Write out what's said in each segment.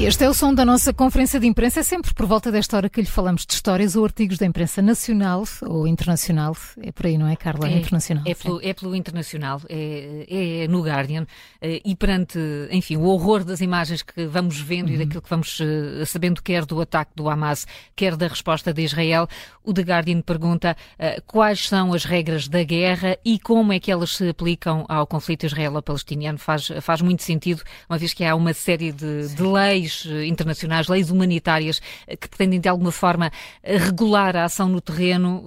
Este é o som da nossa conferência de imprensa. É sempre por volta desta hora que lhe falamos de histórias ou artigos da imprensa nacional ou internacional. É por aí, não é, Carla? É, internacional. É pelo, é pelo internacional, é, é, no Guardian. Eh, e perante, enfim, o horror das imagens que vamos vendo uhum. e daquilo que vamos eh, sabendo, quer do ataque do Hamas, quer da resposta de Israel, o The Guardian pergunta uh, quais são as regras da guerra e como é que elas se aplicam ao conflito israelo-palestiniano. Faz, faz muito sentido, uma vez que há uma série de, de leis leis eh, internacionais, leis humanitárias eh, que pretendem de alguma forma eh, regular a ação no terreno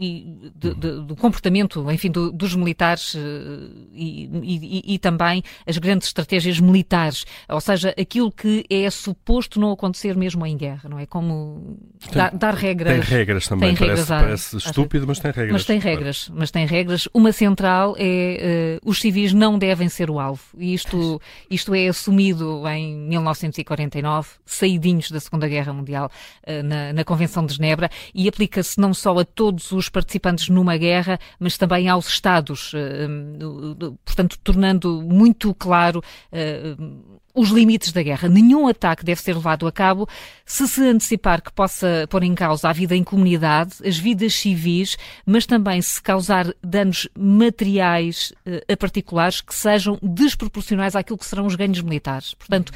e de, de, do comportamento, enfim, do, dos militares e, e, e, também as grandes estratégias militares, ou seja, aquilo que é suposto não acontecer mesmo em guerra, não é? Como dar, dar, regras. Tem regras também, tem regras parece, parece estúpido, mas tem regras. Mas tem regras, mas tem regras. Uma central é uh, os civis não devem ser o alvo. E isto, isto é assumido em 1949, saídinhos da Segunda Guerra Mundial, uh, na, na Convenção de Genebra, e aplica-se não só a todos os participantes numa guerra, mas também aos Estados, eh, portanto, tornando muito claro eh, os limites da guerra. Nenhum ataque deve ser levado a cabo se se antecipar que possa pôr em causa a vida em comunidade, as vidas civis, mas também se causar danos materiais uh, a particulares que sejam desproporcionais àquilo que serão os ganhos militares. Portanto,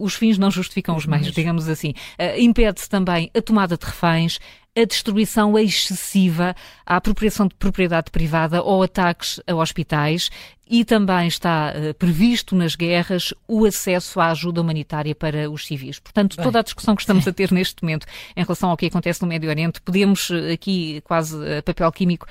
os fins não justificam os meios, digamos assim. Impede-se também a tomada de reféns, a destruição excessiva, a apropriação de propriedade privada ou ataques a hospitais e também está uh, previsto nas guerras o acesso à ajuda humanitária para os civis. Portanto, Bem, toda a discussão que estamos sim. a ter neste momento em relação ao que acontece no Médio Oriente, podemos uh, aqui, quase uh, papel químico,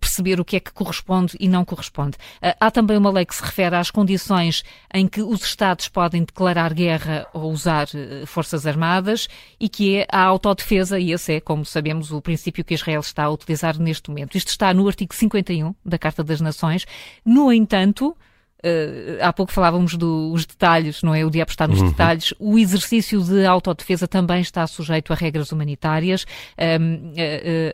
perceber o que é que corresponde e não corresponde. há também uma lei que se refere às condições em que os Estados podem declarar guerra ou usar forças armadas e que é a autodefesa, e esse é, como sabemos, o princípio que Israel está a utilizar neste momento. Isto está no artigo 51 da Carta das Nações. No entanto, entanto, Uh, há pouco falávamos dos detalhes, não é? O dia apostar nos uhum. detalhes. O exercício de autodefesa também está sujeito a regras humanitárias. Um, uh, uh,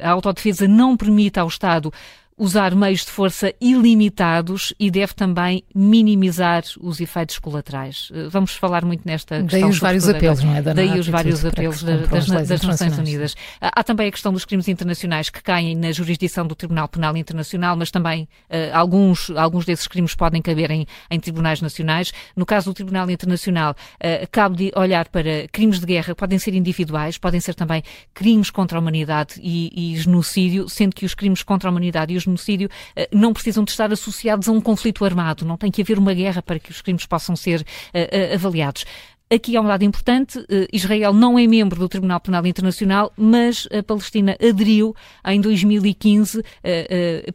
a autodefesa não permite ao Estado usar meios de força ilimitados e deve também minimizar os efeitos colaterais. Eh, vamos falar muito nesta questão. Daí os vários apelos, não é? Da Daí os vários apelos das, das Nações Unidas. Há também a questão dos crimes internacionais que caem na jurisdição do Tribunal Penal Internacional, mas também uh, alguns, alguns desses crimes podem caber em, em tribunais nacionais. No caso do Tribunal Internacional, uh, cabe de olhar para crimes de guerra, podem ser individuais, podem ser também crimes contra a humanidade e, e genocídio, sendo que os crimes contra a humanidade e os genocídio eh, não precisam de estar associados a um conflito armado, não tem que haver uma guerra para que os crimes possam ser eh, eh, avaliados. Aqui há um dado importante: Israel não é membro do Tribunal Penal Internacional, mas a Palestina aderiu em 2015,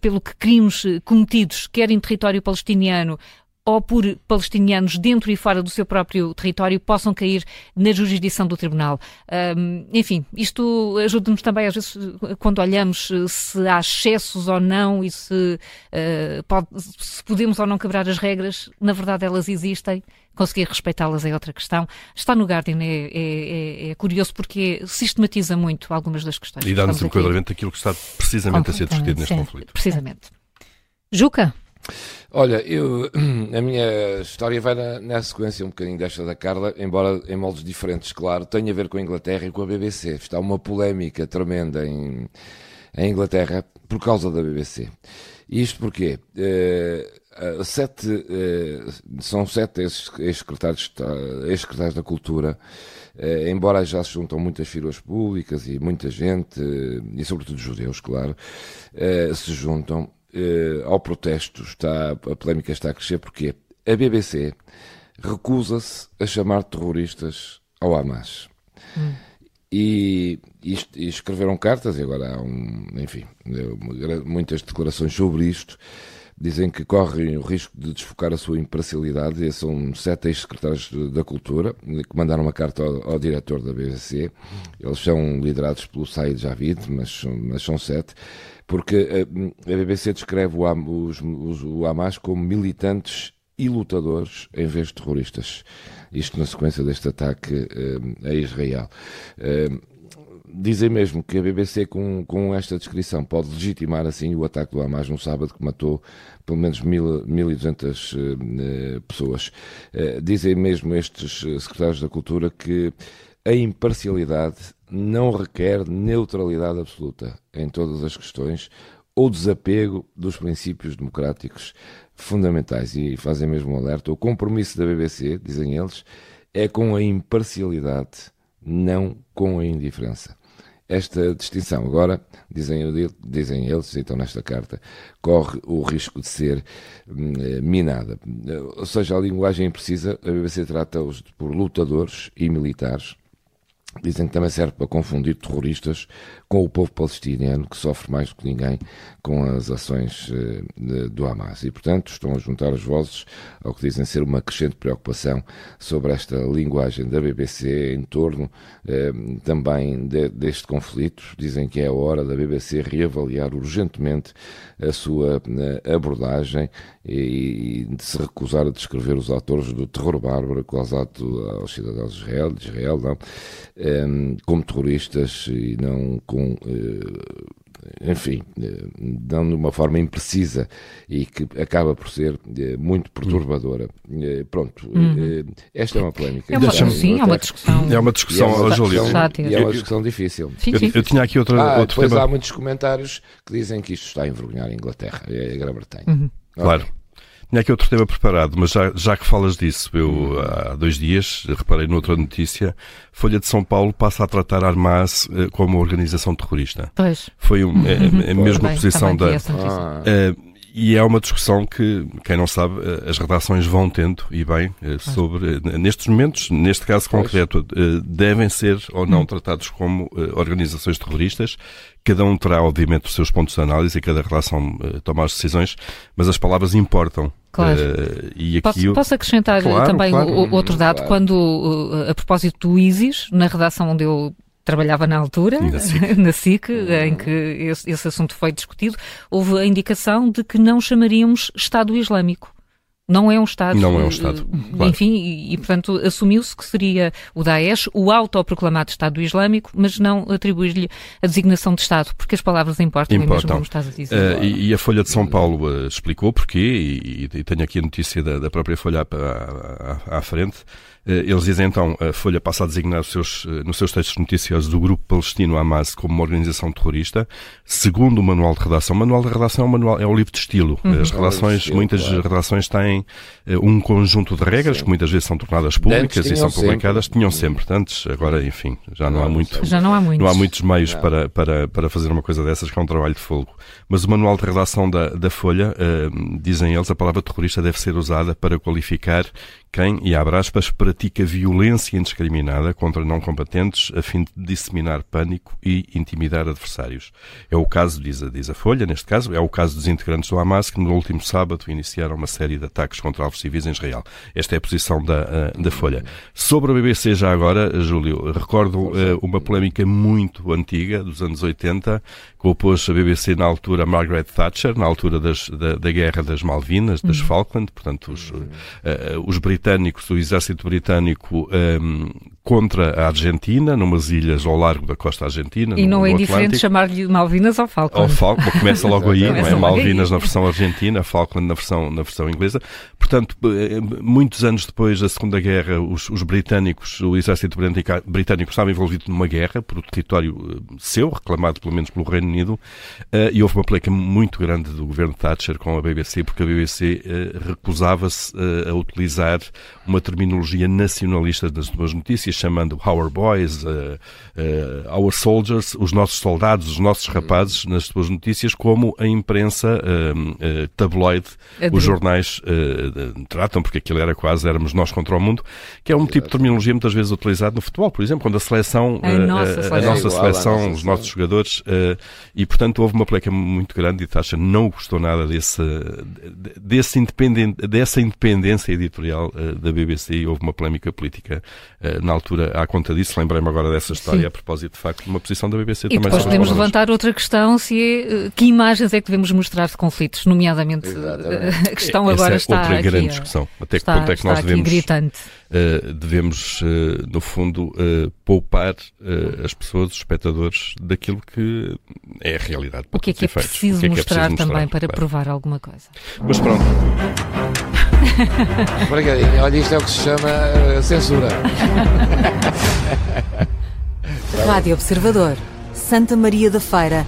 pelo que crimes cometidos, quer em território palestiniano ou por palestinianos dentro e fora do seu próprio território possam cair na jurisdição do tribunal. Um, enfim, isto ajuda-nos também, às vezes, quando olhamos se há excessos ou não e se, uh, pode, se podemos ou não quebrar as regras, na verdade elas existem. Conseguir respeitá-las é outra questão. Está no Guardian, é, é, é, curioso porque sistematiza muito algumas das questões. E dá-nos enquadramento daquilo que está precisamente a ser discutido neste conflito. Precisamente. Juca? Olha, eu, a minha história vai na, na, sequência um bocadinho desta da Carla, embora em moldes diferentes, claro, tem a ver com a Inglaterra e com a BBC. Está uma polémica tremenda em, em Inglaterra por causa da BBC. Isto porque uh, sete, uh, são sete ex-secretários ex ex da Cultura, uh, embora já se juntam muitas figuras públicas e muita gente, e sobretudo judeus, claro, se juntam eh, ao protesto, está, a polémica está a crescer, porque a BBC recusa-se a chamar terroristas ao Hamas. Hum. E, e, e, escreveram cartas, e agora há um, enfim, muitas declarações sobre isto. Dizem que correm o risco de desfocar a sua imparcialidade. E são sete ex-secretários da Cultura que mandaram uma carta ao, ao, diretor da BBC. Eles são liderados pelo Said Javid, mas, mas são sete porque a, a BBC descreve o, os, os, o Hamas como militantes e lutadores em vez de terroristas. Isto na sequência deste ataque uh, a Israel. Uh, dizem mesmo que a BBC, com, com esta descrição, pode legitimar assim o ataque do Hamas no sábado, que matou pelo menos 1.200 uh, pessoas. Uh, dizem mesmo estes secretários da Cultura que a imparcialidade não requer neutralidade absoluta em todas as questões ou desapego dos princípios democráticos fundamentais. E fazem mesmo um alerta. O compromisso da BBC, dizem eles, é com a imparcialidade, não com a indiferença. Esta distinção, agora, dizem, dizem eles, então nesta carta, corre o risco de ser hum, minada. Ou seja, a linguagem imprecisa, a BBC trata-os por lutadores e militares, Dizem que também serve para confundir terroristas com o povo palestiniano, que sofre mais do que ninguém com as ações eh, do Hamas. E, portanto, estão a juntar as vozes ao que dizem ser uma crescente preocupação sobre esta linguagem da BBC em torno eh, também de, deste conflito. Dizem que é a hora da BBC reavaliar urgentemente a sua eh, abordagem e, e de se recusar a descrever os autores do terror bárbaro causado aos cidadãos de Israel, de Israel não, um, como terroristas e não com. Uh, enfim, dão de uma forma imprecisa e que acaba por ser eh, muito perturbadora. Eh, pronto, uhum. esta é uma polémica. É uma, sim, é uma discussão. É uma discussão, é Júlio. É uma discussão difícil. Sim, sim. Eu, eu, tinha aqui outra, ah, outro depois tema. há muitos comentários que dizem que isto está a envergonhar a Inglaterra e a Grã-Bretanha. Uhum. Okay. Claro. Tinha aqui outro tema preparado, mas já, já que falas disso, eu hum. há dois dias reparei noutra notícia, Folha de São Paulo passa a tratar a Armas eh, como organização terrorista. Pois. Foi um, é a mesma Bem, posição da. Ah. Uh, e é uma discussão que, quem não sabe, eh, as redações vão tendo, e bem, sobre, nestes momentos, neste caso concreto, devem ser ou não hum. tratados como organizações terroristas. Cada um terá, obviamente, os seus pontos de análise e cada relação toma as decisões, mas as palavras importam. Claro. Uh, e aqui posso, eu... posso acrescentar claro, também claro. Outro dado, claro. quando, a propósito do ISIS, na redação onde eu trabalhava na altura, na SIC, na SIC em que esse, esse assunto foi discutido, houve a indicação de que não chamaríamos Estado Islâmico. Não é um Estado. Não é um Estado. Uh, claro. Enfim, e, e portanto assumiu-se que seria o Daesh o autoproclamado Estado Islâmico, mas não atribuir-lhe a designação de Estado, porque as palavras importam, importam. mesmo como estás a dizer. Uh, e, e, a Folha de São Paulo uh, explicou porquê, e, e, tenho aqui a notícia da, da própria Folha à, à, à frente. Eh, eles dizem então, a Folha passa a designar os seus, eh, nos seus textos noticiosos o grupo palestino Hamas como uma organização terrorista, segundo o manual de redação. O manual de redação é, um manual, é um livro de estilo. Uhum. As redações, estilo, muitas claro. redações têm eh, um conjunto de regras Sim. que muitas vezes são tornadas públicas e são publicadas. Sempre. Tinham sempre. Antes, agora, enfim, já não, não há muito. Já não há muitos. Não há muitos meios para, para, para fazer uma coisa dessas, que é um trabalho de fogo. Mas o manual de redação da, da Folha, uh, dizem eles, a palavra terrorista deve ser usada para qualificar quem, e abre aspas, pratica violência indiscriminada contra não combatentes a fim de disseminar pânico e intimidar adversários. É o caso, diz a, diz a Folha, neste caso, é o caso dos integrantes do Hamas que no último sábado iniciaram uma série de ataques contra alvos civis em Israel. Esta é a posição da, da Folha. Sobre a BBC já agora, Júlio, recordo uh, uma polémica muito antiga, dos anos 80, que opôs a BBC na altura a Margaret Thatcher, na altura das, da, da Guerra das Malvinas, das uhum. Falkland, portanto os, uh, os britânicos do exército britânico um, contra a Argentina, numas ilhas ao largo da costa argentina. E no, não é diferente chamar-lhe Malvinas ao Falkland. Ao Falkland, começa logo aí, não é? Malvinas na versão argentina, Falkland na versão, na versão inglesa. Portanto, eh, muitos anos depois da Segunda Guerra, os, os britânicos, o exército britânico estava envolvido numa guerra por território eh, seu, reclamado pelo menos pelo Reino Unido, e houve uma pleca muito grande do governo Thatcher com a BBC, porque a BBC recusava-se a utilizar uma terminologia nacionalista das suas notícias, chamando Our Boys, uh, uh, Our Soldiers, os nossos soldados, os nossos rapazes, nas suas notícias, como a imprensa uh, tabloide, os jornais tratam, porque aquilo era quase, éramos nós contra o mundo, que é um tipo de terminologia muitas vezes utilizado no futebol, por exemplo, quando a seleção, a nossa seleção, a nossa seleção os nossos jogadores, e portanto houve uma pleca muito grande e Tasha não gostou nada desse, desse independente, dessa independência editorial da BBC e houve uma polémica política uh, na altura à conta disso. Lembrei-me agora dessa história Sim. a propósito, de facto, de uma posição da BBC e também. Depois podemos levantar outra questão, se é, que imagens é que devemos mostrar de conflitos, nomeadamente a questão Essa agora é está outra aqui, grande discussão. Até está, que ponto é que nós devemos, gritante. Uh, devemos, uh, no fundo, uh, poupar as pessoas, os espectadores, daquilo que é a realidade. O que é que é preciso, que é que é preciso mostrar também para claro. provar alguma coisa? Mas pronto. Obrigadinho. Olha, isto é o que se chama censura. Rádio Observador, Santa Maria da Feira,